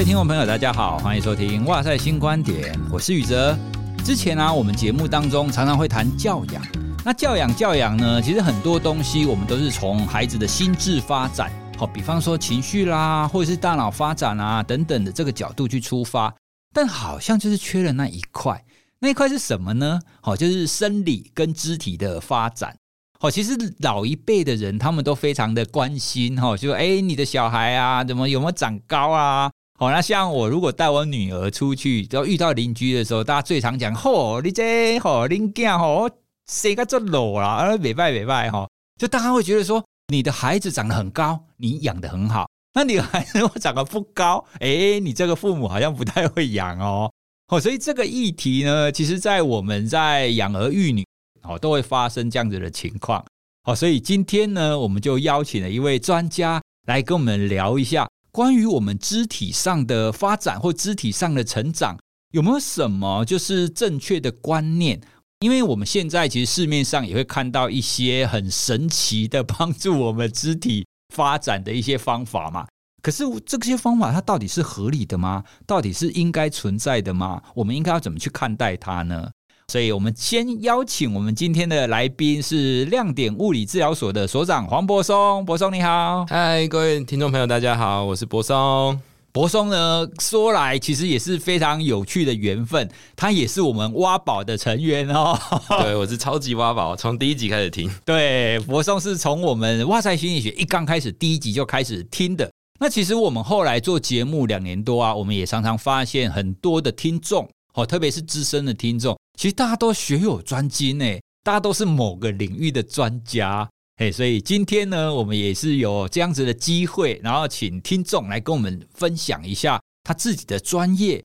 各位听众朋友，大家好，欢迎收听《哇塞新观点》，我是宇哲。之前呢、我们节目当中常常会谈教养。那教养教养呢，其实很多东西我们都是从孩子的心智发展，好，比方说情绪啦，或者是大脑发展啊等等的这个角度去出发，但好像就是缺了那一块。那一块是什么呢？好，就是生理跟肢体的发展。好，其实老一辈的人他们都非常的关心，哈，就说哎，你的小孩啊，怎么有没有长高啊？好，那像我如果带我女儿出去，然后遇到邻居的时候，大家最常讲，吼，你这吼，恁囝吼。谁该做老了？啊，美拜美拜哈！就大家会觉得说，你的孩子长得很高，你养得很好。那你的孩子如果长得不高，哎，你这个父母好像不太会养哦。哦，所以这个议题呢，其实，在我们在养儿育女，哦，都会发生这样子的情况。好，所以今天呢，我们就邀请了一位专家来跟我们聊一下，关于我们肢体上的发展或肢体上的成长，有没有什么就是正确的观念？因为我们现在其实市面上也会看到一些很神奇的帮助我们肢体发展的一些方法嘛，可是这些方法它到底是合理的吗？到底是应该存在的吗？我们应该要怎么去看待它呢？所以我们先邀请我们今天的来宾是亮点物理治疗所的所长黄柏松，柏松你好，嗨，各位听众朋友大家好，我是柏松。柏松呢，说来其实也是非常有趣的缘分，他也是我们挖宝的成员哦。对，我是超级挖宝，从第一集开始听。对，柏松是从我们哇塞心理学一刚开始第一集就开始听的。那其实我们后来做节目两年多啊，我们也常常发现很多的听众哦，特别是资深的听众，其实大家都学有专精呢，大家都是某个领域的专家。哎，所以今天呢，我们也是有这样子的机会，然后请听众来跟我们分享一下他自己的专业。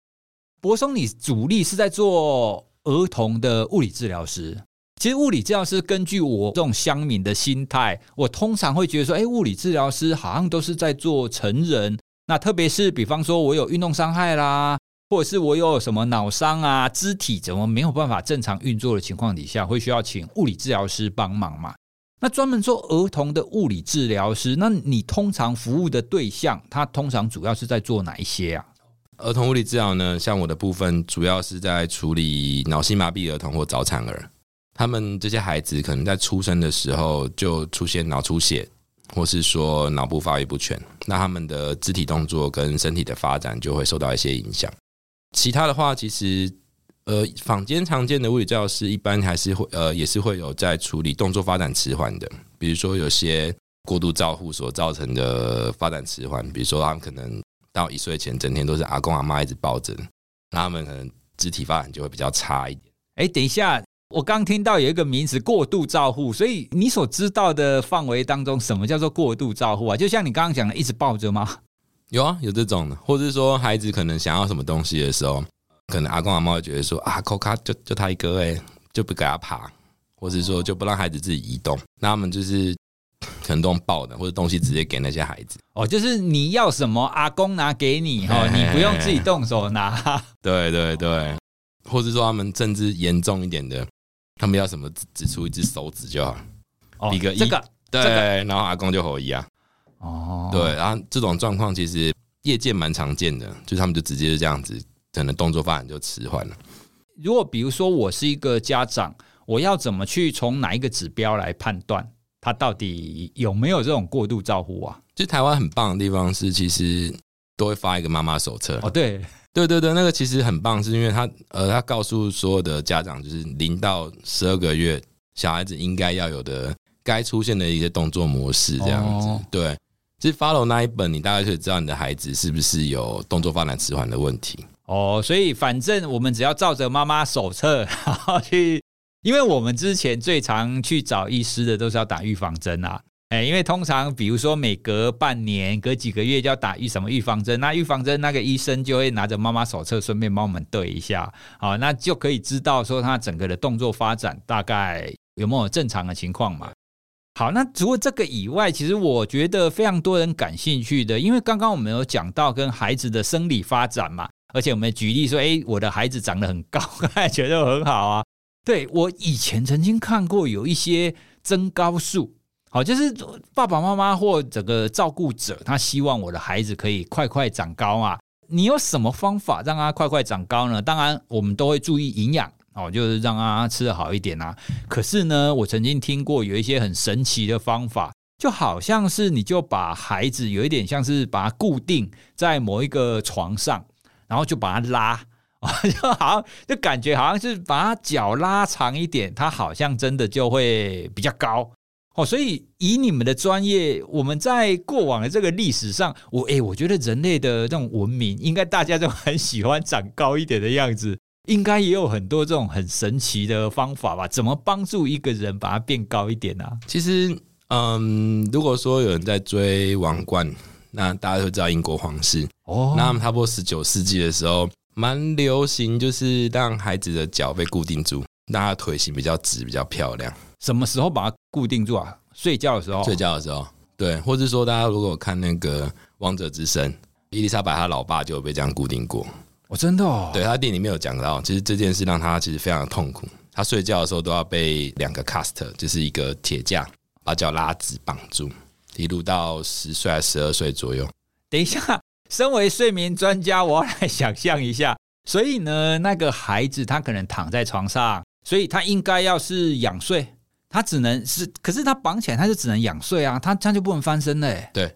博松，你主力是在做儿童的物理治疗师。其实物理治疗师根据我这种乡民的心态，我通常会觉得说，哎，物理治疗师好像都是在做成人。那特别是比方说我有运动伤害啦，或者是我有什么脑伤啊，肢体怎么没有办法正常运作的情况底下，会需要请物理治疗师帮忙嘛？那专门做儿童的物理治疗师，那你通常服务的对象，他通常主要是在做哪一些啊？儿童物理治疗呢，像我的部分，主要是在处理脑性麻痹儿童或早产儿。他们这些孩子可能在出生的时候就出现脑出血，或是说脑部发育不全，那他们的肢体动作跟身体的发展就会受到一些影响。其他的话，其实。呃，坊间常见的物理教师一般还是会呃，也是会有在处理动作发展迟缓的，比如说有些过度照护所造成的发展迟缓，比如说他们可能到一岁前整天都是阿公阿妈一直抱着，那他们可能肢体发展就会比较差一点。哎，等一下，我刚听到有一个名词过度照护，所以你所知道的范围当中，什么叫做过度照护啊？就像你刚刚讲的，一直抱着吗？有啊，有这种的，或者是说孩子可能想要什么东西的时候。可能阿公阿妈会觉得说啊，扣卡就就他一个哎，就不给他爬，或是说就不让孩子自己移动，那他们就是可能都用抱的，或者东西直接给那些孩子。哦，就是你要什么，阿公拿给你哈，你不用自己动手拿。对对对，或者说他们甚至严重一点的，他们要什么只出一只手指就好，哦、比个一，这个对、这个，然后阿公就吼一啊。哦，对，然后这种状况其实业界蛮常见的，就是他们就直接是这样子。可能动作发展就迟缓了。如果比如说我是一个家长，我要怎么去从哪一个指标来判断他到底有没有这种过度照顾啊？就台湾很棒的地方是，其实都会发一个妈妈手册。哦，对，对对对，那个其实很棒，是因为他呃，他告诉所有的家长，就是零到十二个月小孩子应该要有的该出现的一些动作模式，这样子。哦、对，是 follow 那一本，你大概可以知道你的孩子是不是有动作发展迟缓的问题。哦，所以反正我们只要照着妈妈手册，然后去，因为我们之前最常去找医师的都是要打预防针啊，哎，因为通常比如说每隔半年、隔几个月就要打预什么预防针，那预防针那个医生就会拿着妈妈手册，顺便帮我们对一下，好，那就可以知道说他整个的动作发展大概有没有正常的情况嘛。好，那除了这个以外，其实我觉得非常多人感兴趣的，因为刚刚我们有讲到跟孩子的生理发展嘛。而且我们举例说，哎，我的孩子长得很高，觉得很好啊。对，我以前曾经看过有一些增高术，好，就是爸爸妈妈或整个照顾者，他希望我的孩子可以快快长高啊，你有什么方法让他快快长高呢？当然，我们都会注意营养哦，就是让他吃的好一点啊。可是呢，我曾经听过有一些很神奇的方法，就好像是你就把孩子有一点像是把它固定在某一个床上，然后就把它拉，就好像就感觉好像是把脚拉长一点，他好像真的就会比较高。哦，所以以你们的专业，我们在过往的这个历史上，我哎、欸，我觉得人类的这种文明，应该大家都很喜欢长高一点的样子，应该也有很多这种很神奇的方法吧？怎么帮助一个人把它变高一点呢、啊？其实，嗯，如果说有人在追王冠，那大家都知道英国皇室哦，那么差不多十九世纪的时候，蛮流行，就是让孩子的脚被固定住，让他腿型比较直，比较漂亮。什么时候把它固定住啊？睡觉的时候。睡觉的时候，对，或者说大家如果看那个《王者之声》，伊丽莎白她老爸就有被这样固定过。哦，真的哦。对，他电影里面有讲到，其实这件事让他其实非常的痛苦。他睡觉的时候都要被两个 cast，就是一个铁架，把脚拉直绑住，一路到十岁还是十二岁左右。等一下，身为睡眠专家，我要来想象一下。所以呢，那个孩子他可能躺在床上，所以他应该要是仰睡。他只能是，可是他绑起来，他就只能仰睡啊，他他就不能翻身嘞。对，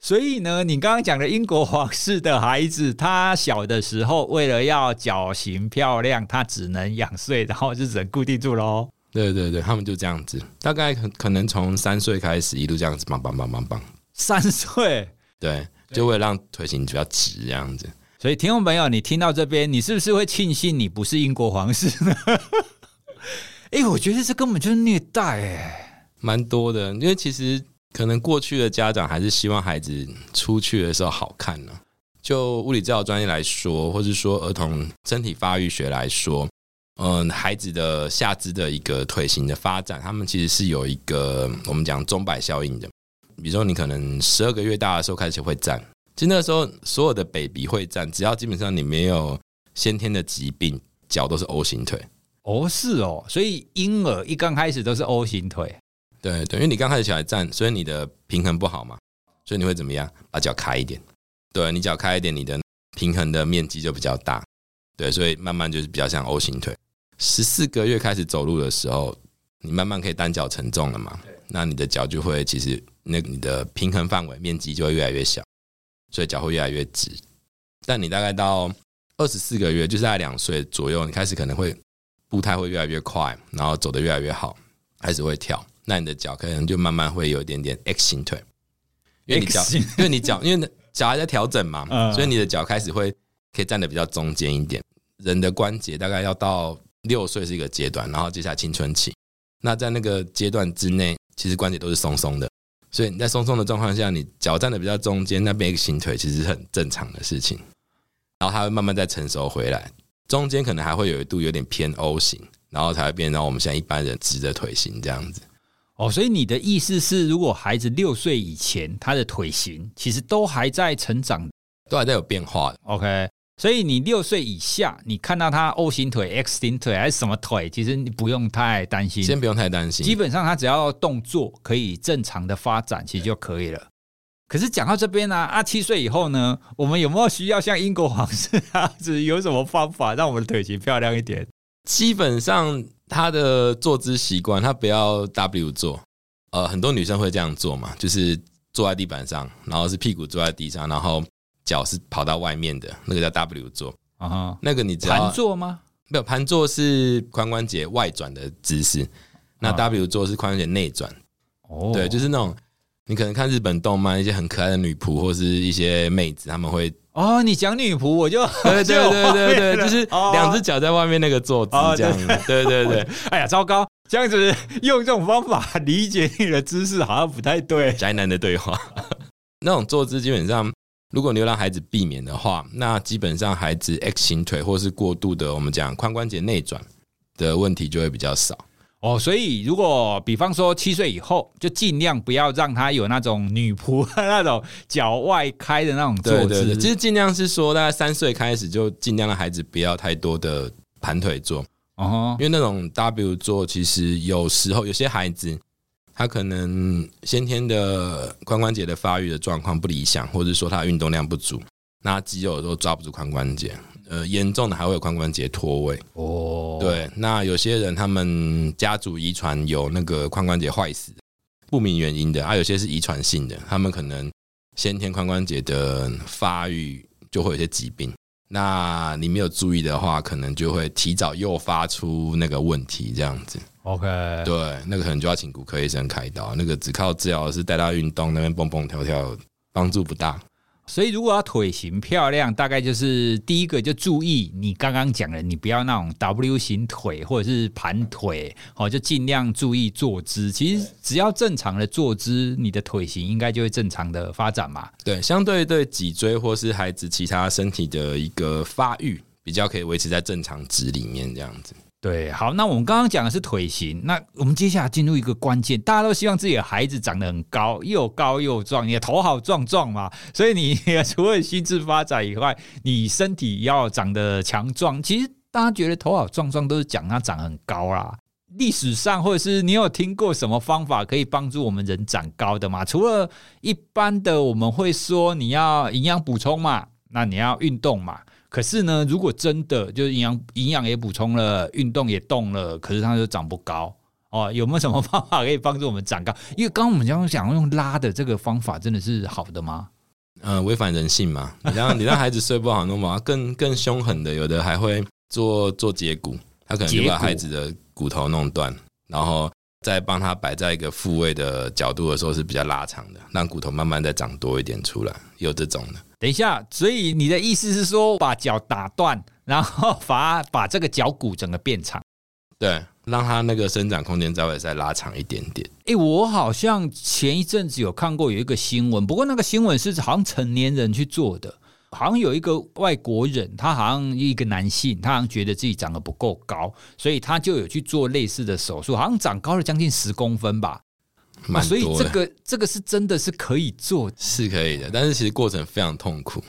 所以呢，你刚刚讲的英国皇室的孩子，他小的时候为了要脚型漂亮，他只能仰睡，然后就只能固定住喽。对对对，他们就这样子，大概可可能从三岁开始一路这样子绑绑绑绑绑。三岁，对，就为了让腿型比较直这样子。所以听众朋友，你听到这边，你是不是会庆幸你不是英国皇室呢？哎、欸，我觉得这根本就是虐待哎，蛮多的。因为其实可能过去的家长还是希望孩子出去的时候好看呢。就物理治疗专业来说，或者说儿童身体发育学来说，嗯，孩子的下肢的一个腿型的发展，他们其实是有一个我们讲钟摆效应的。比如说，你可能十二个月大的时候开始会站，其实那个时候所有的 baby 会站，只要基本上你没有先天的疾病，脚都是 O 型腿。哦，是哦，所以婴儿一刚开始都是 O 型腿，对，对，因为你刚开始起来站，所以你的平衡不好嘛，所以你会怎么样？把脚开一点，对，你脚开一点，你的平衡的面积就比较大，对，所以慢慢就是比较像 O 型腿。十四个月开始走路的时候，你慢慢可以单脚承重了嘛，那你的脚就会其实那你的平衡范围面积就会越来越小，所以脚会越来越直。但你大概到二十四个月，就是在两岁左右，你开始可能会。步态会越来越快，然后走得越来越好，开始会跳。那你的脚可能就慢慢会有一点点 X 型腿，因为你脚，因为你脚，因为脚还在调整嘛，所以你的脚开始会可以站的比较中间一点。人的关节大概要到六岁是一个阶段，然后接下来青春期。那在那个阶段之内，其实关节都是松松的，所以你在松松的状况下，你脚站的比较中间，那边 X 型腿其实是很正常的事情。然后它会慢慢再成熟回来。中间可能还会有一度有点偏 O 型，然后才会变成我们现在一般人直的腿型这样子。哦，所以你的意思是，如果孩子六岁以前，他的腿型其实都还在成长，都还在有变化的。OK，所以你六岁以下，你看到他 O 型腿、X 型腿还是什么腿，其实你不用太担心，先不用太担心。基本上他只要动作可以正常的发展，其实就可以了。可是讲到这边呢，啊，七岁以后呢，我们有没有需要像英国皇室这样子，有什么方法让我们的腿型漂亮一点？基本上他的坐姿习惯，他不要 W 坐，呃，很多女生会这样做嘛，就是坐在地板上，然后是屁股坐在地上，然后脚是跑到外面的，那个叫 W 坐啊。Uh. 那个你知道盘坐吗？没有，盘坐是髋关节外转的姿势，那 W 坐是髋关节内转。哦，uh. 对，就是那种。你可能看日本动漫，一些很可爱的女仆或是一些妹子，他们会哦，你讲女仆，我就 对对对对对，就是两只脚在外面那个坐姿这样子，对对对。哎呀，糟糕，这样子用这种方法理解你的姿势好像不太对。宅男的对话，那种坐姿基本上，如果你要让孩子避免的话，那基本上孩子 X 型腿或是过度的我们讲髋关节内转的问题就会比较少。哦，所以如果比方说七岁以后，就尽量不要让他有那种女仆 那种脚外开的那种坐姿。对对对，其实尽量是说，大概三岁开始就尽量让孩子不要太多的盘腿坐。哦，因为那种 W 坐，其实有时候有些孩子他可能先天的髋关节的发育的状况不理想，或者说他运动量不足，那肌肉都抓不住髋关节，呃，严重的还会有髋关节脱位。哦，对，那有些人他们家族遗传有那个髋关节坏死，不明原因的啊，有些是遗传性的，他们可能先天髋关节的发育就会有些疾病。那你没有注意的话，可能就会提早诱发出那个问题，这样子。OK，对，那个可能就要请骨科医生开刀。那个只靠治疗是带他运动，那边蹦蹦跳跳，帮助不大。所以，如果要腿型漂亮，大概就是第一个就注意你刚刚讲的，你不要那种 W 型腿或者是盘腿，哦，就尽量注意坐姿。其实只要正常的坐姿，你的腿型应该就会正常的发展嘛。对，相对对脊椎或是孩子其他身体的一个发育，比较可以维持在正常值里面这样子。对，好，那我们刚刚讲的是腿型，那我们接下来进入一个关键，大家都希望自己的孩子长得很高，又高又壮，你的头好壮壮嘛，所以你除了心智发展以外，你身体要长得强壮。其实大家觉得头好壮壮都是讲他长很高啦。历史上或者是你有听过什么方法可以帮助我们人长高的吗？除了一般的，我们会说你要营养补充嘛，那你要运动嘛。可是呢，如果真的就是营养营养也补充了，运动也动了，可是它就长不高哦。有没有什么方法可以帮助我们长高？因为刚刚我们讲讲用拉的这个方法，真的是好的吗？嗯，违反人性嘛。你让你让孩子睡不好，弄不好更更凶狠的，有的还会做做截骨，他可能就把孩子的骨头弄断，然后再帮他摆在一个复位的角度的时候是比较拉长的，让骨头慢慢再长多一点出来，有这种的。等一下，所以你的意思是说，把脚打断，然后把把这个脚骨整个变长，对，让它那个生长空间稍微再拉长一点点。哎，我好像前一阵子有看过有一个新闻，不过那个新闻是好像成年人去做的，好像有一个外国人，他好像一个男性，他好像觉得自己长得不够高，所以他就有去做类似的手术，好像长高了将近十公分吧。啊、所以这个这个是真的是可以做，是可以的，但是其实过程非常痛苦。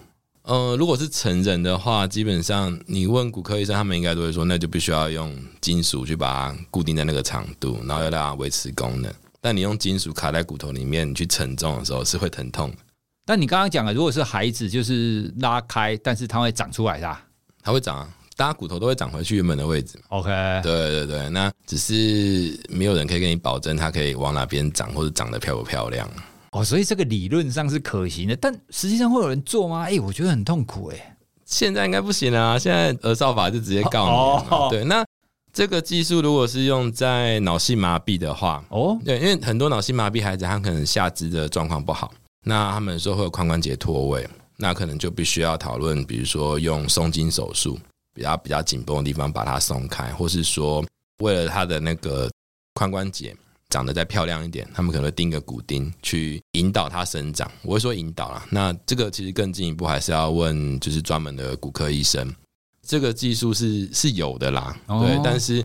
呃，如果是成人的话，基本上你问骨科医生，他们应该都会说，那就必须要用金属去把它固定在那个长度，然后要让它维持功能。但你用金属卡在骨头里面，你去承重的时候是会疼痛的。但你刚刚讲的，如果是孩子，就是拉开，但是它会长出来的，它会长啊。大家骨头都会长回去原本的位置。OK，对对对，那只是没有人可以跟你保证它可以往哪边长，或者长得漂不漂亮。哦，所以这个理论上是可行的，但实际上会有人做吗？哎，我觉得很痛苦哎。现在应该不行啊，现在儿少法就直接告你。哦，对，那这个技术如果是用在脑性麻痹的话，哦，对，因为很多脑性麻痹孩子他可能下肢的状况不好，那他们说会有髋关节脱位，那可能就必须要讨论，比如说用松筋手术。比较比较紧绷的地方把它松开，或是说为了他的那个髋关节长得再漂亮一点，他们可能会钉个骨钉去引导它生长。我会说引导啦，那这个其实更进一步还是要问就是专门的骨科医生。这个技术是是有的啦，对，但是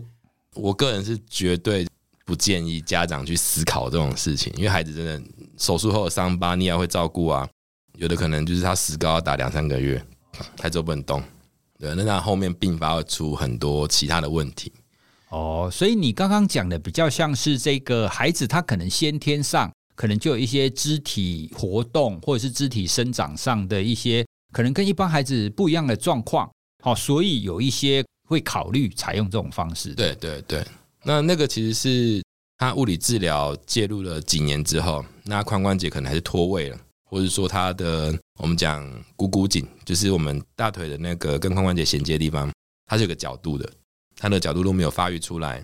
我个人是绝对不建议家长去思考这种事情，因为孩子真的手术后的伤疤你也会照顾啊，有的可能就是他石膏要打两三个月，孩子都不能动。对，那他后面并发出很多其他的问题。哦，所以你刚刚讲的比较像是这个孩子，他可能先天上可能就有一些肢体活动或者是肢体生长上的一些可能跟一般孩子不一样的状况。好，所以有一些会考虑采用这种方式。对对对，那那个其实是他物理治疗介入了几年之后，那髋关节可能还是脱位了。或者说他的，我们讲股骨颈，就是我们大腿的那个跟髋关节衔接的地方，它是有个角度的，它的角度都没有发育出来，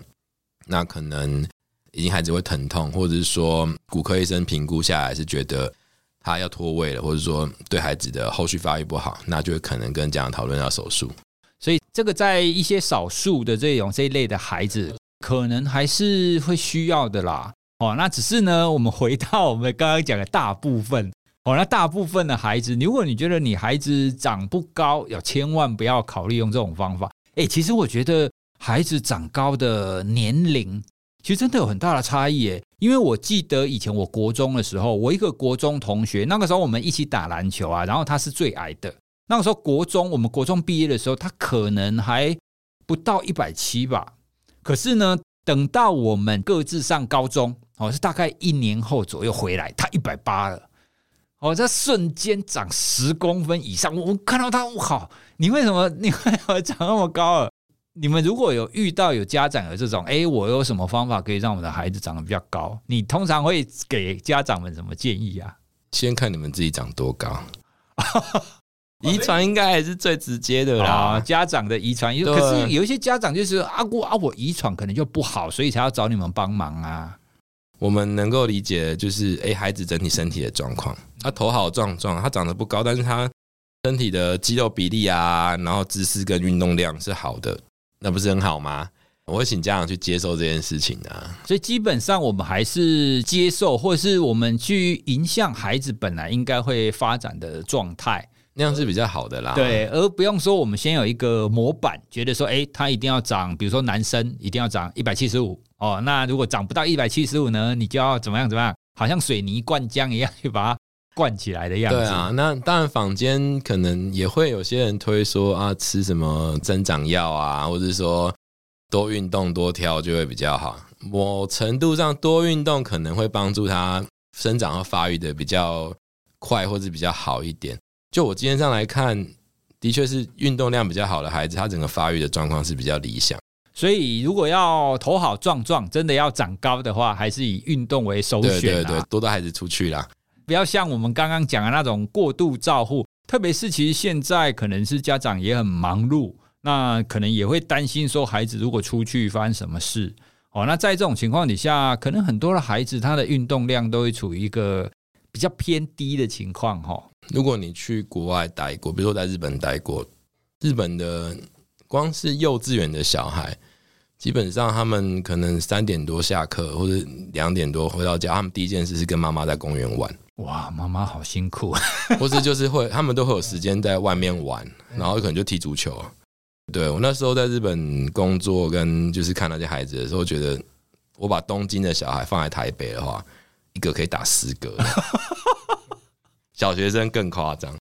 那可能已经孩子会疼痛，或者是说骨科医生评估下来是觉得他要脱位了，或者说对孩子的后续发育不好，那就会可能跟家长讨论要手术。所以这个在一些少数的这种这一类的孩子，可能还是会需要的啦。哦，那只是呢，我们回到我们刚刚讲的大部分。哦，那大部分的孩子，如果你觉得你孩子长不高，要千万不要考虑用这种方法。诶，其实我觉得孩子长高的年龄，其实真的有很大的差异。诶，因为我记得以前我国中的时候，我一个国中同学，那个时候我们一起打篮球啊，然后他是最矮的。那个时候国中，我们国中毕业的时候，他可能还不到一百七吧。可是呢，等到我们各自上高中，哦，是大概一年后左右回来，他一百八了。哦，这瞬间长十公分以上，我看到他，我靠！你为什么 你为什么长那么高了？你们如果有遇到有家长有这种，哎，我有什么方法可以让我的孩子长得比较高？你通常会给家长们什么建议啊？先看你们自己长多高，遗传应该还是最直接的啦。家长的遗传，可是有一些家长就是啊，我啊，我遗传可能就不好，所以才要找你们帮忙啊。我们能够理解，就是哎，孩子整体身体的状况，他头好壮壮，他长得不高，但是他身体的肌肉比例啊，然后姿势跟运动量是好的，那不是很好吗？我会请家长去接受这件事情啊。所以基本上我们还是接受，或者是我们去影响孩子本来应该会发展的状态，那样是比较好的啦。对，而不用说我们先有一个模板，觉得说，哎，他一定要长，比如说男生一定要长一百七十五。哦，那如果长不到一百七十五呢？你就要怎么样怎么样？好像水泥灌浆一样，去把它灌起来的样子。对啊，那当然，坊间可能也会有些人推说啊，吃什么增长药啊，或者说多运动多跳就会比较好。某程度上，多运动可能会帮助他生长和发育的比较快，或者比较好一点。就我今天上来看，的确是运动量比较好的孩子，他整个发育的状况是比较理想。所以，如果要头好壮壮，真的要长高的话，还是以运动为首选。对对对，多带孩子出去啦，不要像我们刚刚讲的那种过度照护。特别是，其实现在可能是家长也很忙碌，那可能也会担心说，孩子如果出去发生什么事哦。那在这种情况底下，可能很多的孩子他的运动量都会处于一个比较偏低的情况哈。如果你去国外待过，比如说在日本待过，日本的。光是幼稚园的小孩，基本上他们可能三点多下课，或者两点多回到家，他们第一件事是跟妈妈在公园玩。哇，妈妈好辛苦，或是就是会，他们都会有时间在外面玩，然后可能就踢足球。对，我那时候在日本工作，跟就是看那些孩子的时候，觉得我把东京的小孩放在台北的话，一个可以打十个，小学生更夸张。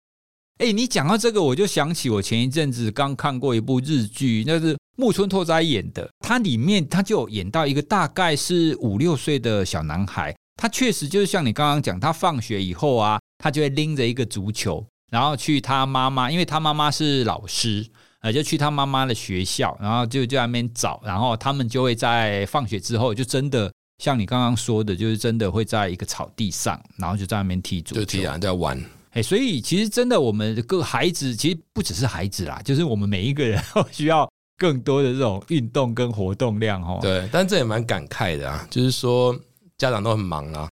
哎，你讲到这个，我就想起我前一阵子刚看过一部日剧，那是木村拓哉演的。他里面他就演到一个大概是五六岁的小男孩，他确实就是像你刚刚讲，他放学以后啊，他就会拎着一个足球，然后去他妈妈，因为他妈妈是老师，呃，就去他妈妈的学校，然后就就在那边找，然后他们就会在放学之后，就真的像你刚刚说的，就是真的会在一个草地上，然后就在那边踢足球，就踢啊，在玩。哎，所以其实真的，我们各孩子其实不只是孩子啦，就是我们每一个人都 需要更多的这种运动跟活动量哦。对，但这也蛮感慨的啊，就是说家长都很忙啊。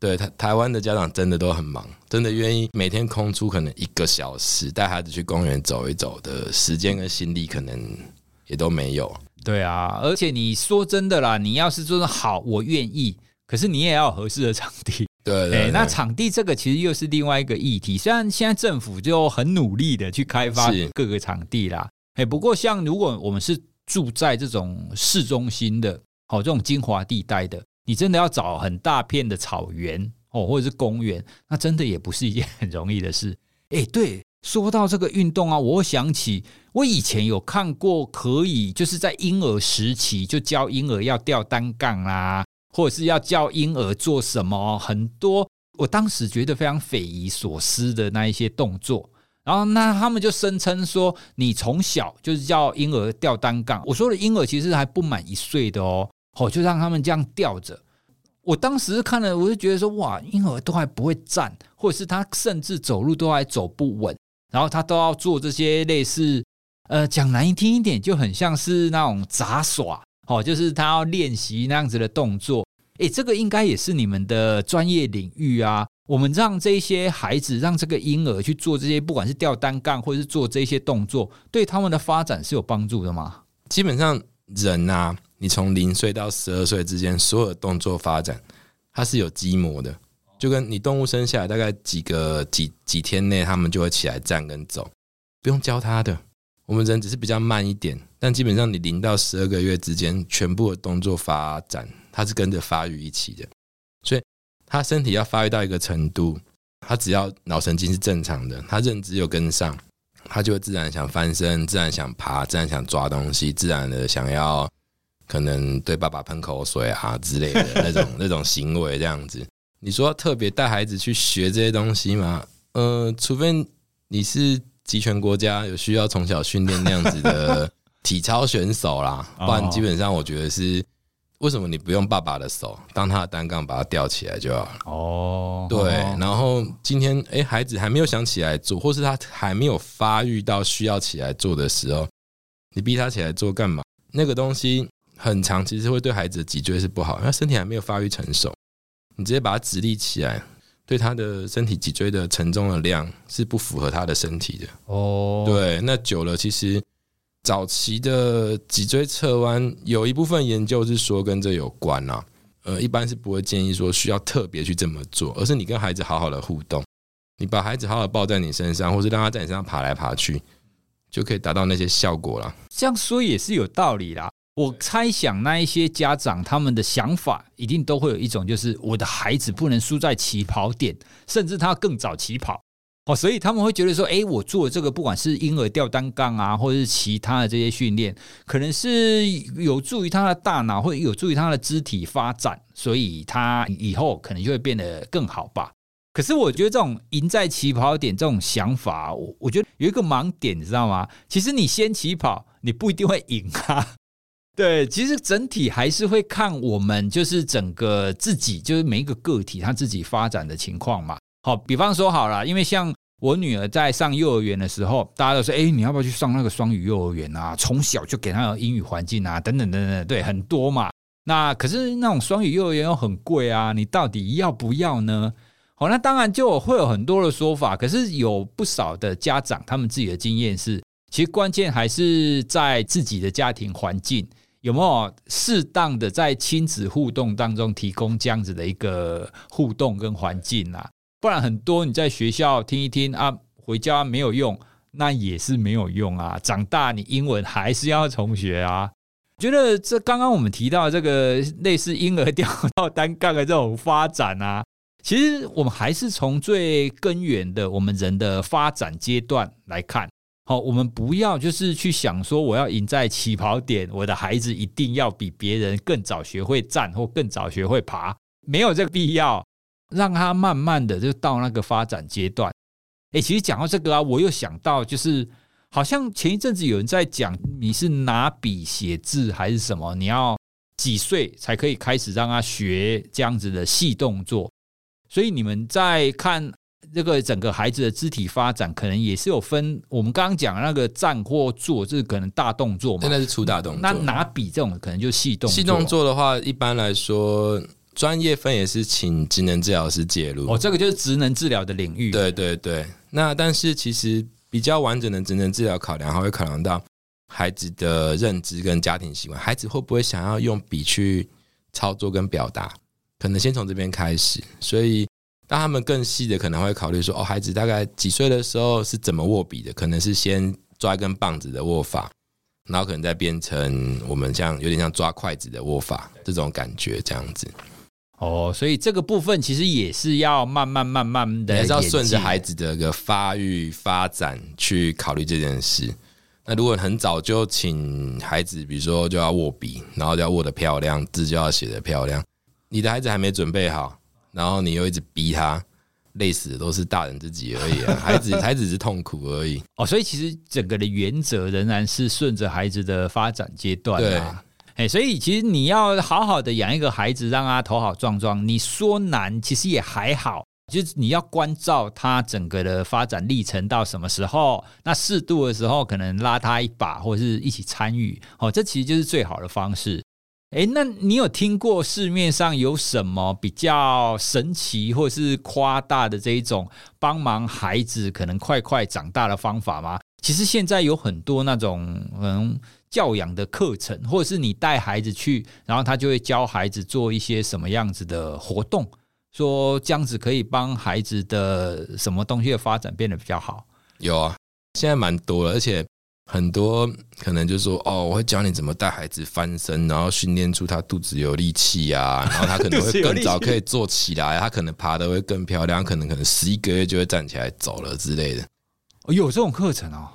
对，台台湾的家长真的都很忙，真的愿意每天空出可能一个小时带孩子去公园走一走的时间跟心力，可能也都没有。对啊，而且你说真的啦，你要是做的好，我愿意，可是你也要有合适的场地。对，对，那场地这个其实又是另外一个议题。虽然现在政府就很努力的去开发各个场地啦，哎，不过像如果我们是住在这种市中心的，哦，这种精华地带的，你真的要找很大片的草原哦，或者是公园，那真的也不是一件很容易的事。哎，对，说到这个运动啊，我想起我以前有看过，可以就是在婴儿时期就教婴儿要吊单杠啦。或者是要教婴儿做什么，很多我当时觉得非常匪夷所思的那一些动作，然后那他们就声称说，你从小就是教婴儿吊单杠。我说的婴儿其实还不满一岁的哦，哦，就让他们这样吊着。我当时看了，我就觉得说，哇，婴儿都还不会站，或者是他甚至走路都还走不稳，然后他都要做这些类似，呃，讲难听一点，就很像是那种杂耍。哦，就是他要练习那样子的动作，诶，这个应该也是你们的专业领域啊。我们让这些孩子，让这个婴儿去做这些，不管是吊单杠或者是做这些动作，对他们的发展是有帮助的吗？基本上，人啊，你从零岁到十二岁之间，所有动作发展，它是有基模的，就跟你动物生下来大概几个几几天内，他们就会起来站跟走，不用教他的。我们人只是比较慢一点，但基本上你零到十二个月之间，全部的动作发展，它是跟着发育一起的。所以他身体要发育到一个程度，他只要脑神经是正常的，他认知有跟上，他就会自然想翻身，自然想爬，自然想抓东西，自然的想要可能对爸爸喷口水啊之类的那种那种行为这样子。你说特别带孩子去学这些东西吗？呃，除非你是集权国家，有需要从小训练那样子的体操选手啦，不然基本上我觉得是。为什么你不用爸爸的手当他的单杠，把它吊起来就好了？哦，对。然后今天，哎、欸，孩子还没有想起来做，或是他还没有发育到需要起来做的时候，你逼他起来做干嘛？那个东西很长，其实会对孩子的脊椎是不好，因为身体还没有发育成熟。你直接把它直立起来，对他的身体脊椎的承重的量是不符合他的身体的。哦，对。那久了，其实。早期的脊椎侧弯有一部分研究是说跟这有关啊，呃，一般是不会建议说需要特别去这么做，而是你跟孩子好好的互动，你把孩子好好抱在你身上，或是让他在你身上爬来爬去，就可以达到那些效果了。这样说也是有道理啦。我猜想那一些家长他们的想法一定都会有一种，就是我的孩子不能输在起跑点，甚至他更早起跑。哦，所以他们会觉得说，诶，我做这个，不管是婴儿吊单杠啊，或者是其他的这些训练，可能是有助于他的大脑，或者有助于他的肢体发展，所以他以后可能就会变得更好吧。可是我觉得这种赢在起跑点这种想法，我我觉得有一个盲点，你知道吗？其实你先起跑，你不一定会赢啊。对，其实整体还是会看我们就是整个自己，就是每一个个体他自己发展的情况嘛。好，比方说好了，因为像我女儿在上幼儿园的时候，大家都说，哎，你要不要去上那个双语幼儿园啊？从小就给她有英语环境啊，等等等等，对，很多嘛。那可是那种双语幼儿园又很贵啊，你到底要不要呢？好，那当然就会有很多的说法。可是有不少的家长，他们自己的经验是，其实关键还是在自己的家庭环境有没有适当的在亲子互动当中提供这样子的一个互动跟环境啊。不然很多你在学校听一听啊，回家没有用，那也是没有用啊。长大你英文还是要重学啊。觉得这刚刚我们提到这个类似婴儿掉到单杠的这种发展啊，其实我们还是从最根源的我们人的发展阶段来看。好，我们不要就是去想说我要赢在起跑点，我的孩子一定要比别人更早学会站或更早学会爬，没有这个必要。让他慢慢的就到那个发展阶段。哎，其实讲到这个啊，我又想到，就是好像前一阵子有人在讲，你是拿笔写字还是什么？你要几岁才可以开始让他学这样子的细动作？所以你们在看这个整个孩子的肢体发展，可能也是有分。我们刚刚讲那个站或坐，这是可能大动作嘛？现在是粗大动作。那拿笔这种可能就细动作。细动作的话，一般来说。专业分也是请职能治疗师介入哦，这个就是职能治疗的领域。对对对，那但是其实比较完整的职能治疗考量，还会考量到孩子的认知跟家庭习惯，孩子会不会想要用笔去操作跟表达，可能先从这边开始。所以当他们更细的，可能会考虑说，哦，孩子大概几岁的时候是怎么握笔的？可能是先抓一根棒子的握法，然后可能再变成我们像有点像抓筷子的握法这种感觉，这样子。哦，所以这个部分其实也是要慢慢慢慢的，还是要顺着孩子的个发育发展去考虑这件事。那如果很早就请孩子，比如说就要握笔，然后就要握得漂亮，字就要写得漂亮，你的孩子还没准备好，然后你又一直逼他，累死的都是大人自己而已啊，孩子孩子只是痛苦而已。哦，所以其实整个的原则仍然是顺着孩子的发展阶段啊。哎，所以其实你要好好的养一个孩子，让他头好壮壮。你说难，其实也还好，就是你要关照他整个的发展历程到什么时候，那适度的时候可能拉他一把，或者是一起参与。哦，这其实就是最好的方式。哎，那你有听过市面上有什么比较神奇或者是夸大的这一种帮忙孩子可能快快长大的方法吗？其实现在有很多那种嗯。教养的课程，或者是你带孩子去，然后他就会教孩子做一些什么样子的活动，说这样子可以帮孩子的什么东西的发展变得比较好。有啊，现在蛮多了，而且很多可能就是说，哦，我会教你怎么带孩子翻身，然后训练出他肚子有力气啊，然后他可能会更早可以坐起来，他可能爬的会更漂亮，可能可能十一个月就会站起来走了之类的。有这种课程哦？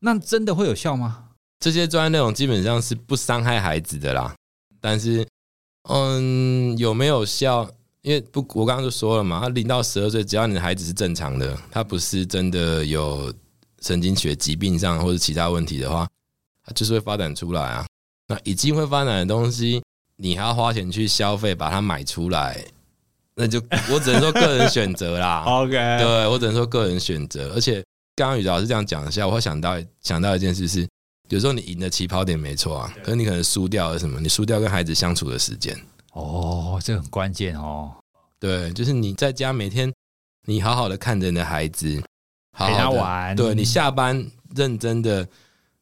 那真的会有效吗？这些专业内容基本上是不伤害孩子的啦，但是，嗯，有没有效？因为不，我刚刚就说了嘛，他零到十二岁，只要你的孩子是正常的，他不是真的有神经学疾病上或者其他问题的话，它就是会发展出来啊。那已经会发展的东西，你还要花钱去消费把它买出来，那就我只能说个人选择啦。OK，对，我只能说个人选择。而且刚刚宇老师这样讲一下，我会想到想到一件事是，有时候你赢的起跑点没错啊，可是你可能输掉了什么？你输掉跟孩子相处的时间。哦，这很关键哦。对，就是你在家每天，你好好的看着你的孩子，陪他玩。对，你下班认真的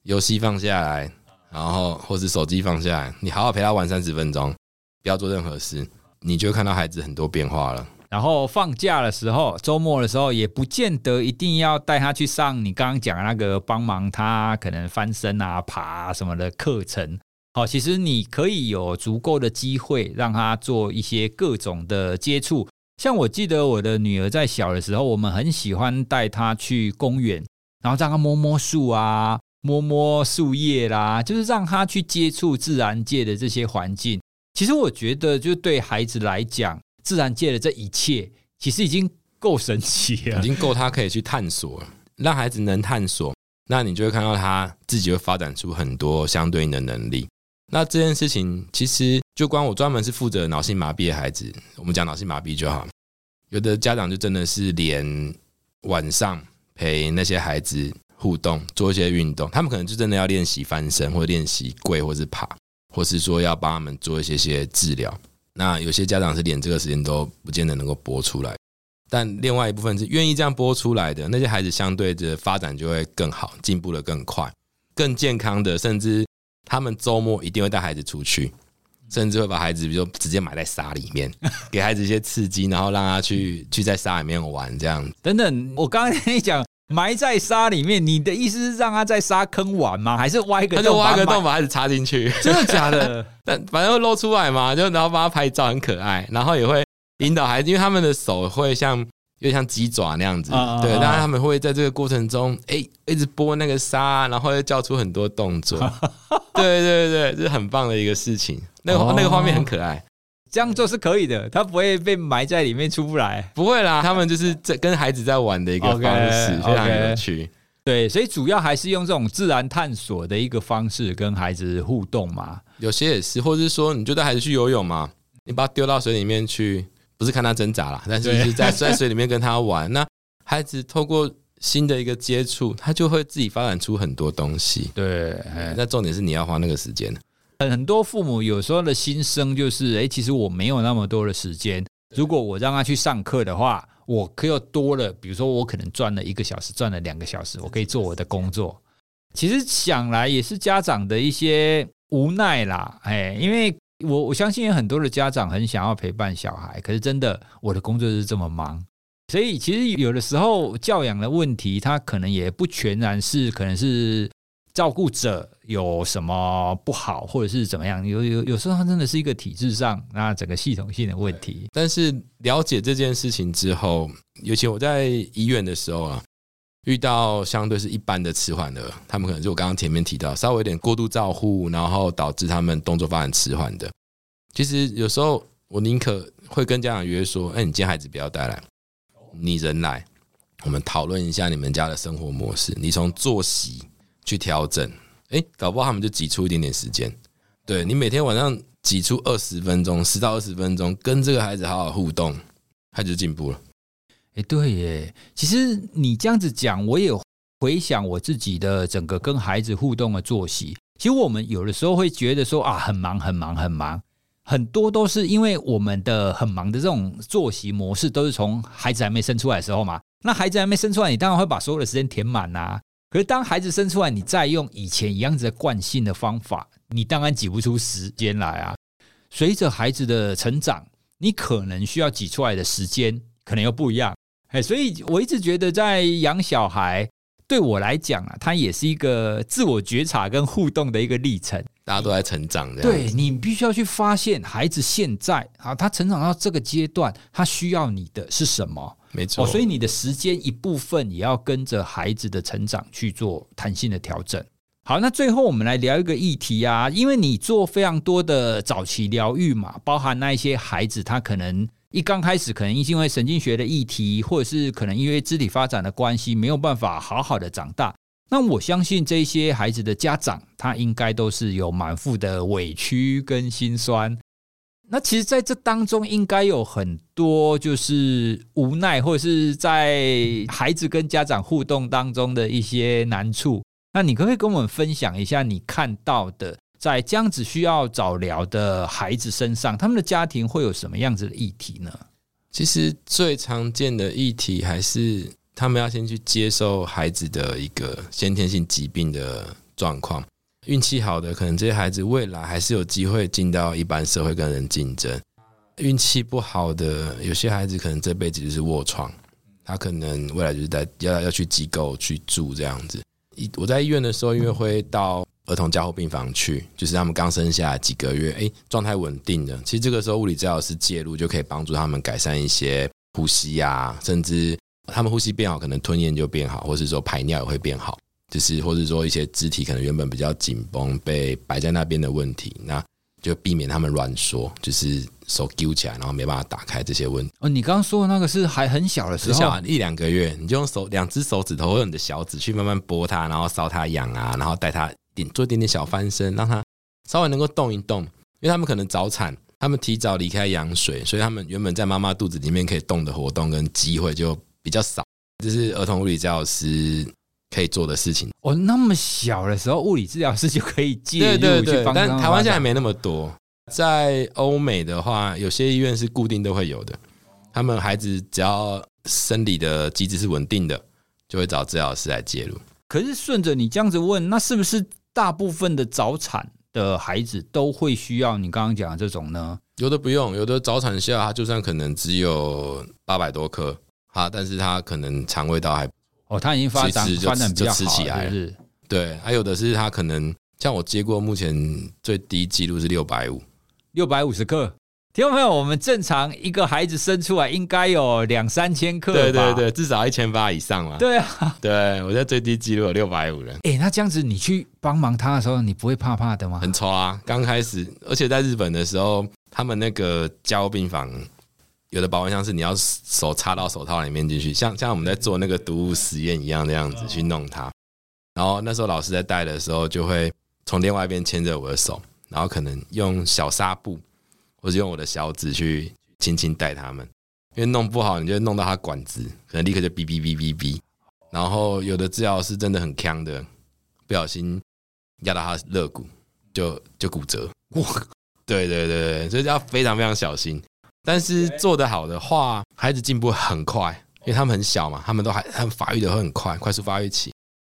游戏放下来，然后或是手机放下来，你好好陪他玩三十分钟，不要做任何事，你就看到孩子很多变化了。然后放假的时候，周末的时候，也不见得一定要带他去上你刚刚讲的那个帮忙他可能翻身啊、爬啊什么的课程。好，其实你可以有足够的机会让他做一些各种的接触。像我记得我的女儿在小的时候，我们很喜欢带她去公园，然后让她摸摸树啊，摸摸树叶啦，就是让她去接触自然界的这些环境。其实我觉得，就对孩子来讲，自然界的这一切，其实已经够神奇了，已经够他可以去探索了。让孩子能探索，那你就会看到他自己会发展出很多相对应的能力。那这件事情其实就光我专门是负责脑性麻痹的孩子，我们讲脑性麻痹就好。有的家长就真的是连晚上陪那些孩子互动，做一些运动，他们可能就真的要练习翻身，或练习跪，或是爬，或是说要帮他们做一些些治疗。那有些家长是连这个时间都不见得能够播出来，但另外一部分是愿意这样播出来的那些孩子，相对的发展就会更好，进步的更快，更健康的，甚至。他们周末一定会带孩子出去，甚至会把孩子，比如说直接埋在沙里面，给孩子一些刺激，然后让他去去在沙里面玩这样。等等，我刚刚跟你讲埋在沙里面，你的意思是让他在沙坑玩吗？还是挖一个洞？他就挖个洞把孩子插进去？真的假的？但反正会露出来嘛，就然后帮他拍照，很可爱。然后也会引导孩子，因为他们的手会像。又像鸡爪那样子，对，当然他们会在这个过程中，哎，一直拨那个沙，然后又叫出很多动作，对对对，这是很棒的一个事情。那个那个画面很可爱，这样做是可以的，他不会被埋在里面出不来，不会啦。他们就是在跟孩子在玩的一个方式，非常有趣。对，所以主要还是用这种自然探索的一个方式跟孩子互动嘛。有些也是，或者是说，你就带孩子去游泳嘛，你把他丢到水里面去。不是看他挣扎啦，但是是在 在水里面跟他玩。那孩子透过新的一个接触，他就会自己发展出很多东西。对，那重点是你要花那个时间。很多父母有时候的心声就是：哎，其实我没有那么多的时间。如果我让他去上课的话，我可以多了。比如说，我可能赚了一个小时，赚了两个小时，我可以做我的工作。其实想来也是家长的一些无奈啦。哎，因为。我我相信有很多的家长很想要陪伴小孩，可是真的我的工作是这么忙，所以其实有的时候教养的问题，他可能也不全然是可能是照顾者有什么不好，或者是怎么样，有有有时候他真的是一个体制上那整个系统性的问题。但是了解这件事情之后，尤其我在医院的时候啊。遇到相对是一般的迟缓的，他们可能就我刚刚前面提到，稍微有点过度照护，然后导致他们动作发展迟缓的。其实有时候我宁可会跟家长约说：“哎，你今天孩子不要带来，你人来，我们讨论一下你们家的生活模式，你从作息去调整。哎，搞不好他们就挤出一点点时间。对，你每天晚上挤出二十分钟，十到二十分钟，跟这个孩子好好互动，他就进步了。”哎，对耶，其实你这样子讲，我也回想我自己的整个跟孩子互动的作息。其实我们有的时候会觉得说啊，很忙，很忙，很忙，很多都是因为我们的很忙的这种作息模式，都是从孩子还没生出来的时候嘛。那孩子还没生出来，你当然会把所有的时间填满呐。可是当孩子生出来，你再用以前一样子的惯性的方法，你当然挤不出时间来啊。随着孩子的成长，你可能需要挤出来的时间可能又不一样。哎，所以我一直觉得，在养小孩对我来讲啊，它也是一个自我觉察跟互动的一个历程。大家都在成长，对，你必须要去发现孩子现在啊，他成长到这个阶段，他需要你的是什么？没错，所以你的时间一部分也要跟着孩子的成长去做弹性的调整。好，那最后我们来聊一个议题啊，因为你做非常多的早期疗育嘛，包含那一些孩子他可能。一刚开始可能因为神经学的议题，或者是可能因为肢体发展的关系，没有办法好好的长大。那我相信这些孩子的家长，他应该都是有满腹的委屈跟心酸。那其实，在这当中，应该有很多就是无奈，或者是在孩子跟家长互动当中的一些难处。那你可不可以跟我们分享一下你看到的，在这样子需要早疗的孩子身上，他们的家庭会有什么样子的议题呢？其实最常见的议题还是他们要先去接受孩子的一个先天性疾病的状况。运气好的，可能这些孩子未来还是有机会进到一般社会跟人竞争；运气不好的，有些孩子可能这辈子就是卧床，他可能未来就是在要要去机构去住这样子。我在医院的时候，因为会到儿童加护病房去，就是他们刚生下来几个月，哎，状态稳定的。其实这个时候物理治疗师介入就可以帮助他们改善一些呼吸啊，甚至他们呼吸变好，可能吞咽就变好，或是说排尿也会变好。就是，或者说一些肢体可能原本比较紧绷，被摆在那边的问题，那就避免他们乱说，就是手揪起来，然后没办法打开这些问题。哦，你刚刚说的那个是还很小的时候，小一两个月，你就用手两只手指头或者你的小指去慢慢拨它，然后搔它痒啊，然后带它点做一点点小翻身，让它稍微能够动一动。因为他们可能早产，他们提早离开羊水，所以他们原本在妈妈肚子里面可以动的活动跟机会就比较少。这是儿童物理治疗师。可以做的事情哦，那么小的时候，物理治疗师就可以介入，对对对，但台湾现在没那么多。在欧美的话，有些医院是固定都会有的。他们孩子只要生理的机制是稳定的，就会找治疗师来介入。可是顺着你这样子问，那是不是大部分的早产的孩子都会需要你刚刚讲的这种呢？有的不用，有的早产下他就算可能只有八百多克，哈，但是他可能肠胃道还。哦，他已经发展发展比较好，吃起来是，是对，还有的是他可能像我接过，目前最低记录是六百五，六百五十克。听众朋友，我们正常一个孩子生出来应该有两三千克，对对对，至少一千八以上嘛。对啊，对我在最低记录有六百五人。哎，那这样子你去帮忙他的时候，你不会怕怕的吗？很抽啊，刚开始，而且在日本的时候，他们那个交病房。有的保温箱是你要手插到手套里面进去，像像我们在做那个毒物实验一样，那样子去弄它。然后那时候老师在带的时候，就会从另外一边牵着我的手，然后可能用小纱布，或者用我的小指去轻轻带他们，因为弄不好你就弄到他管子，可能立刻就哔哔哔哔哔。然后有的治疗是真的很锵的，不小心压到他肋骨，就就骨折。哇，对对对对，所以要非常非常小心。但是做得好的话，孩子进步很快，因为他们很小嘛，他们都还他们发育的会很快，快速发育期。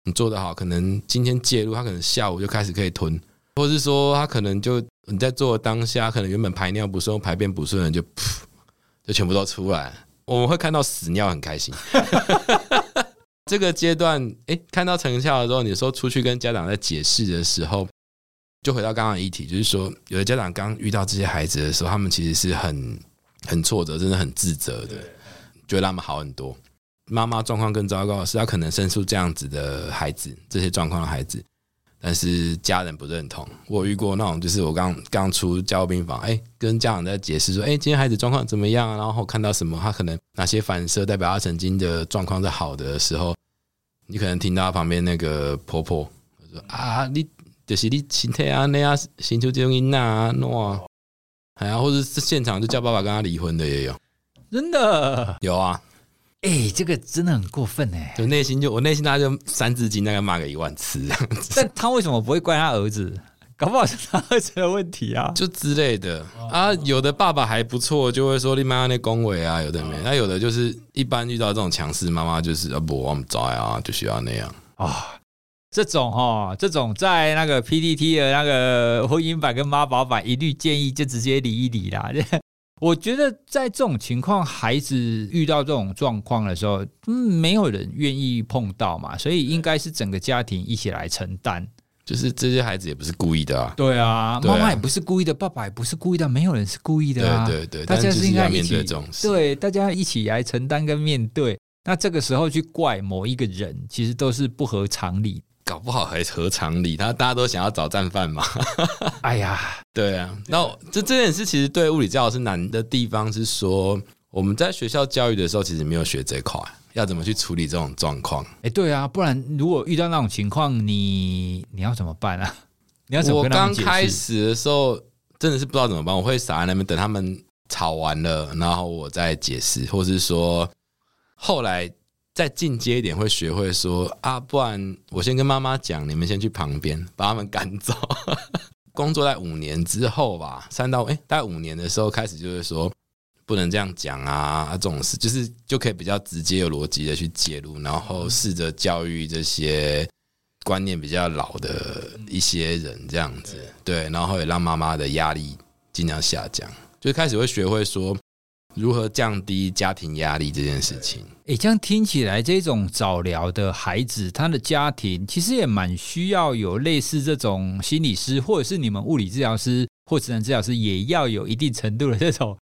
你做得好，可能今天介入，他可能下午就开始可以吞，或是说他可能就你在做的当下，可能原本排尿不顺、排便不顺的就噗，就全部都出来。我们会看到屎尿很开心。这个阶段，哎、看到成效的时候，你说出去跟家长在解释的时候，就回到刚刚的议题，就是说，有的家长刚遇到这些孩子的时候，他们其实是很。很挫折，真的很自责的，觉得他们好很多。妈妈状况更糟糕的，是他可能生出这样子的孩子，这些状况的孩子，但是家人不认同。我遇过那种，就是我刚刚出加护病房，哎，跟家长在解释说，哎，今天孩子状况怎么样？然后看到什么，他可能哪些反射代表他曾经的状况是好的时候，你可能听到旁边那个婆婆说啊，你就是你身体啊那样，生出这种囡啊，喏。哎呀，或者是现场就叫爸爸跟他离婚的也有，真的有啊！哎、欸，这个真的很过分哎！就内心就我内心，他就三字经大概骂个一万次这样子。但他为什么不会怪他儿子？搞不好是他儿子的问题啊，就之类的啊。有的爸爸还不错，就会说你妈那恭维啊，有的没。那有的就是一般遇到这种强势妈妈，就是啊不，我们在啊，就需要那样啊。这种哈，这种在那个 PPT 的那个婚姻版跟妈宝版一律建议就直接离一离啦。我觉得在这种情况，孩子遇到这种状况的时候，嗯，没有人愿意碰到嘛，所以应该是整个家庭一起来承担。就是这些孩子也不是故意的啊，对啊，妈妈也不是故意的，爸爸也不是故意的，没有人是故意的啊。对对对，大家是应该面对这种事，对，大家一起来承担跟面对。那这个时候去怪某一个人，其实都是不合常理。搞不好还合常理，他大家都想要找战犯嘛。哎呀，对啊，那这这件事其实对物理治疗老师难的地方是说，我们在学校教育的时候，其实没有学这块，要怎么去处理这种状况。哎，对啊，不然如果遇到那种情况，你你要怎么办啊？你要怎么？我刚开始的时候真的是不知道怎么办，我会傻在那边等他们吵完了，然后我再解释，或是说后来。再进阶一点，会学会说啊，不然我先跟妈妈讲，你们先去旁边把他们赶走。工作在五年之后吧，三到哎、大概五年的时候开始，就是说不能这样讲啊，这种事就是就可以比较直接有逻辑的去介入，然后试着教育这些观念比较老的一些人，这样子对，然后也让妈妈的压力尽量下降，就开始会学会说。如何降低家庭压力这件事情？诶，这样听起来，这种早疗的孩子，他的家庭其实也蛮需要有类似这种心理师，或者是你们物理治疗师或职能治疗师，也要有一定程度的这种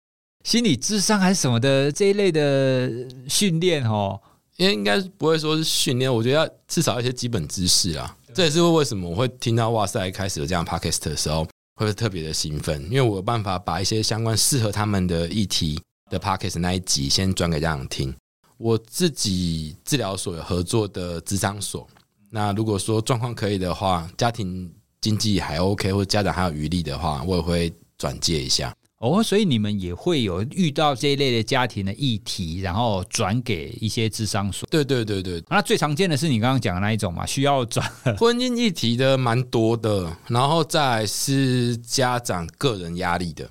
心理智商还是什么的这一类的训练哦。因为应该不会说是训练，我觉得要至少一些基本知识啊。这也是为什么我会听到哇塞开始有这样 podcast 的时候，会特别的兴奋，因为我有办法把一些相关适合他们的议题。的 Podcast 那一集先转给家长听。我自己治疗所有合作的智商所，那如果说状况可以的话，家庭经济还 OK，或者家长还有余力的话，我也会转介一下。哦，所以你们也会有遇到这一类的家庭的议题，然后转给一些智商所。对对对对，那最常见的是你刚刚讲的那一种嘛，需要转 婚姻议题的蛮多的，然后再是家长个人压力的。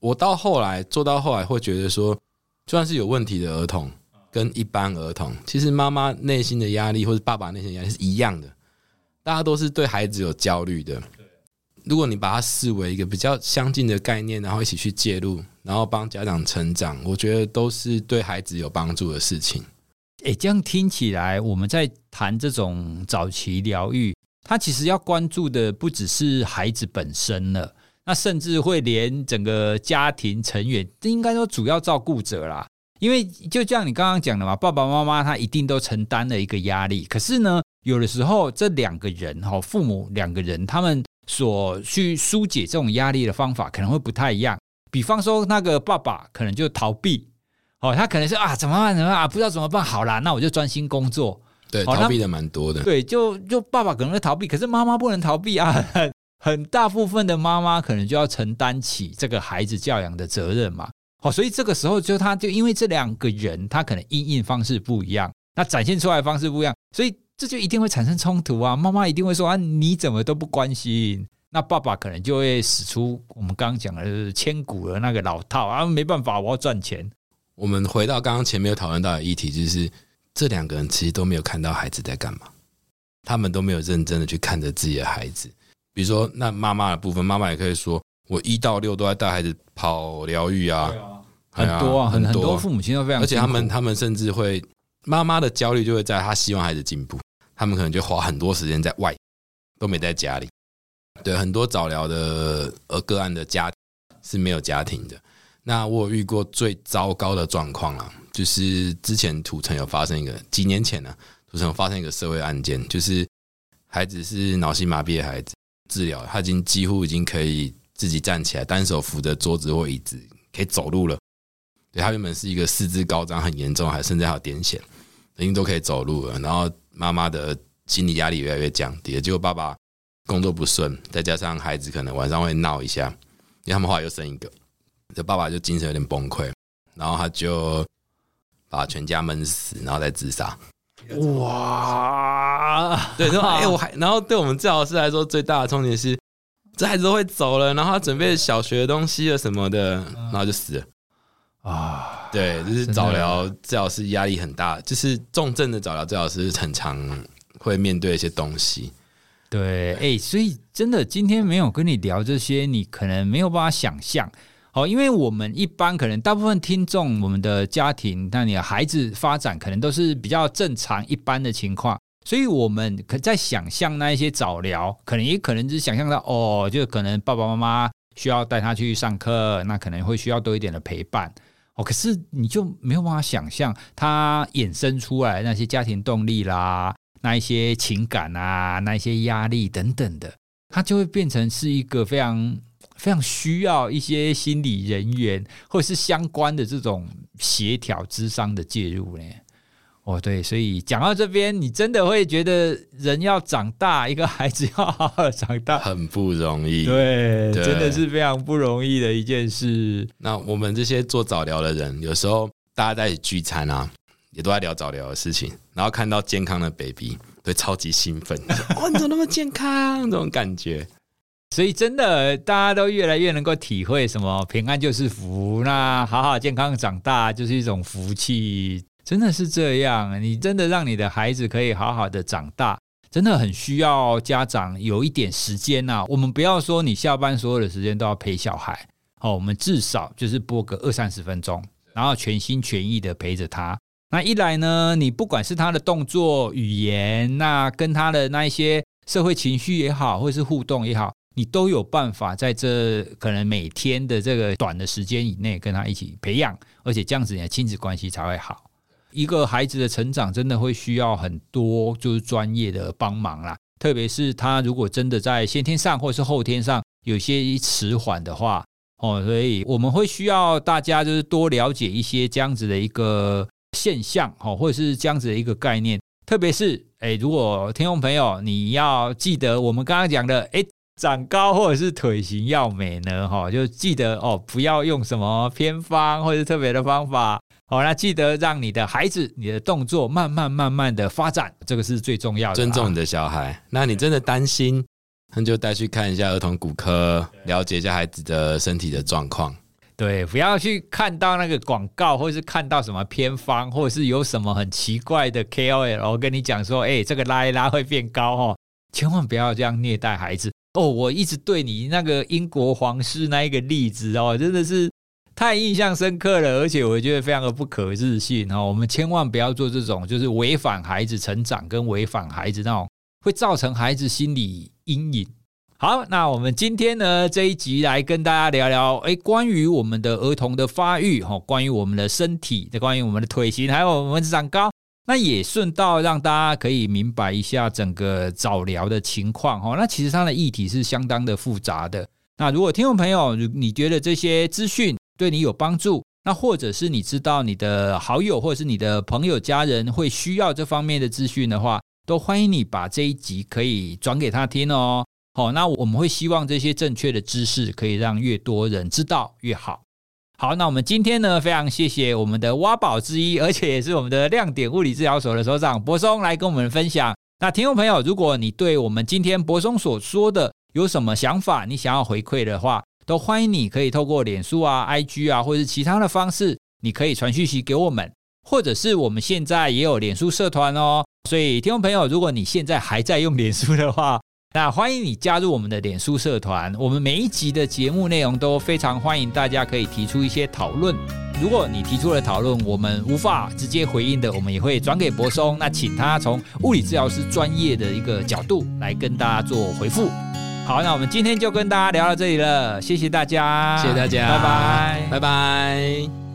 我到后来做到后来会觉得说，就算是有问题的儿童跟一般儿童，其实妈妈内心的压力或者爸爸内心的压力是一样的，大家都是对孩子有焦虑的。如果你把它视为一个比较相近的概念，然后一起去介入，然后帮家长成长，我觉得都是对孩子有帮助的事情。诶，这样听起来，我们在谈这种早期疗愈，它其实要关注的不只是孩子本身了。那甚至会连整个家庭成员，这应该说主要照顾者啦。因为就像你刚刚讲的嘛，爸爸妈妈他一定都承担了一个压力。可是呢，有的时候这两个人哈，父母两个人，他们所去疏解这种压力的方法可能会不太一样。比方说，那个爸爸可能就逃避，哦，他可能是啊，怎么办？怎么办啊？不知道怎么办？好啦，那我就专心工作。对，逃避的蛮多的。对，就就爸爸可能会逃避，可是妈妈不能逃避啊。很大部分的妈妈可能就要承担起这个孩子教养的责任嘛，好，所以这个时候就他就因为这两个人他可能因应方式不一样，那展现出来的方式不一样，所以这就一定会产生冲突啊。妈妈一定会说啊，你怎么都不关心？那爸爸可能就会使出我们刚刚讲的就是千古的那个老套啊，没办法，我要赚钱。我们回到刚刚前面有讨论到的议题，就是这两个人其实都没有看到孩子在干嘛，他们都没有认真的去看着自己的孩子。比如说，那妈妈的部分，妈妈也可以说，我一到六都在带孩子跑疗愈啊，很多啊，很很多父母亲都非常，而且他们他们甚至会，妈妈的焦虑就会在他希望孩子进步，他们可能就花很多时间在外，都没在家里。对，很多早疗的呃个案的家是没有家庭的。那我有遇过最糟糕的状况啊，就是之前土城有发生一个，几年前呢、啊，土城有发生一个社会案件，就是孩子是脑性麻痹的孩子。治疗，他已经几乎已经可以自己站起来，单手扶着桌子或椅子，可以走路了。对，他原本是一个四肢高张很严重，还甚至还有癫痫，已经都可以走路了。然后妈妈的心理压力越来越降低了，结果爸爸工作不顺，再加上孩子可能晚上会闹一下，因为他们后来又生一个，这爸爸就精神有点崩溃，然后他就把全家闷死，然后再自杀。哇，对，然后哎，我还，然后对我们治疗师来说，最大的冲击是，这孩子都会走了，然后他准备小学的东西了什么的，然后就死了啊。对，就是早疗治疗师压力很大，就是重症的早疗治疗师很常会面对一些东西。对，哎，所以真的今天没有跟你聊这些，你可能没有办法想象。哦，因为我们一般可能大部分听众，我们的家庭，那你的孩子发展可能都是比较正常一般的情况，所以我们可在想象那一些早疗，可能也可能只是想象到哦，就可能爸爸妈妈需要带他去上课，那可能会需要多一点的陪伴。哦，可是你就没有办法想象他衍生出来那些家庭动力啦，那一些情感啊，那一些压力等等的，他就会变成是一个非常非常需要一些心理人员或者是相关的这种协调智商的介入呢。哦，对，所以讲到这边，你真的会觉得人要长大，一个孩子要好好长大，很不容易。对，对，真的是非常不容易的一件事。那我们这些做早疗的人，有时候大家在一起聚餐啊，也都在聊早疗的事情，然后看到健康的 baby，对，超级兴奋，哇，你怎么那么健康？这种感觉。所以真的，大家都越来越能够体会什么平安就是福，那好好健康长大就是一种福气。真的是这样，你真的让你的孩子可以好好的长大，真的很需要家长有一点时间呐。我们不要说你下班所有的时间都要陪小孩，哦，我们至少就是播个二三十分钟，然后全心全意的陪着他。那一来呢，你不管是他的动作、语言，那跟他的那一些社会情绪也好，或是互动也好，你都有办法在这可能每天的这个短的时间以内跟他一起培养，而且这样子你的亲子关系才会好。一个孩子的成长真的会需要很多就是专业的帮忙啦，特别是他如果真的在先天上或是后天上有些迟缓的话，哦，所以我们会需要大家就是多了解一些这样子的一个现象，哦，或者是这样子的一个概念。特别是，诶，如果听众朋友你要记得我们刚刚讲的，诶，长高或者是腿型要美呢，哈，就记得哦，不要用什么偏方或者是特别的方法。好，那记得让你的孩子，你的动作慢慢慢慢的发展，这个是最重要的。尊重你的小孩，那你真的担心，那就带去看一下儿童骨科，了解一下孩子的身体的状况。对，不要去看到那个广告，或者是看到什么偏方，或者是有什么很奇怪的 KOL 跟你讲说，哎，这个拉一拉会变高哦，千万不要这样虐待孩子哦。我一直对你那个英国皇室那一个例子哦，真的是。太印象深刻了，而且我觉得非常的不可置信哦！我们千万不要做这种，就是违反孩子成长跟违反孩子那种，会造成孩子心理阴影。好，那我们今天呢这一集来跟大家聊聊，诶，关于我们的儿童的发育哈，关于我们的身体的，关于我们的腿型，还有我们长高，那也顺道让大家可以明白一下整个早疗的情况哦。那其实它的议题是相当的复杂的。那如果听众朋友你觉得这些资讯，对你有帮助，那或者是你知道你的好友或者是你的朋友家人会需要这方面的资讯的话，都欢迎你把这一集可以转给他听哦。好，那我们会希望这些正确的知识可以让越多人知道越好。好，那我们今天呢，非常谢谢我们的挖宝之一，而且也是我们的亮点物理治疗所的所长柏松来跟我们分享。那听众朋友，如果你对我们今天柏松所说的有什么想法，你想要回馈的话，都欢迎你，可以透过脸书啊、IG 啊，或者是其他的方式，你可以传讯息给我们，或者是我们现在也有脸书社团哦。所以，听众朋友，如果你现在还在用脸书的话，那欢迎你加入我们的脸书社团。我们每一集的节目内容都非常欢迎大家可以提出一些讨论。如果你提出了讨论，我们无法直接回应的，我们也会转给柏松，那请他从物理治疗师专业的一个角度来跟大家做回复。好，那我们今天就跟大家聊到这里了，谢谢大家，谢谢大家，拜拜，拜拜。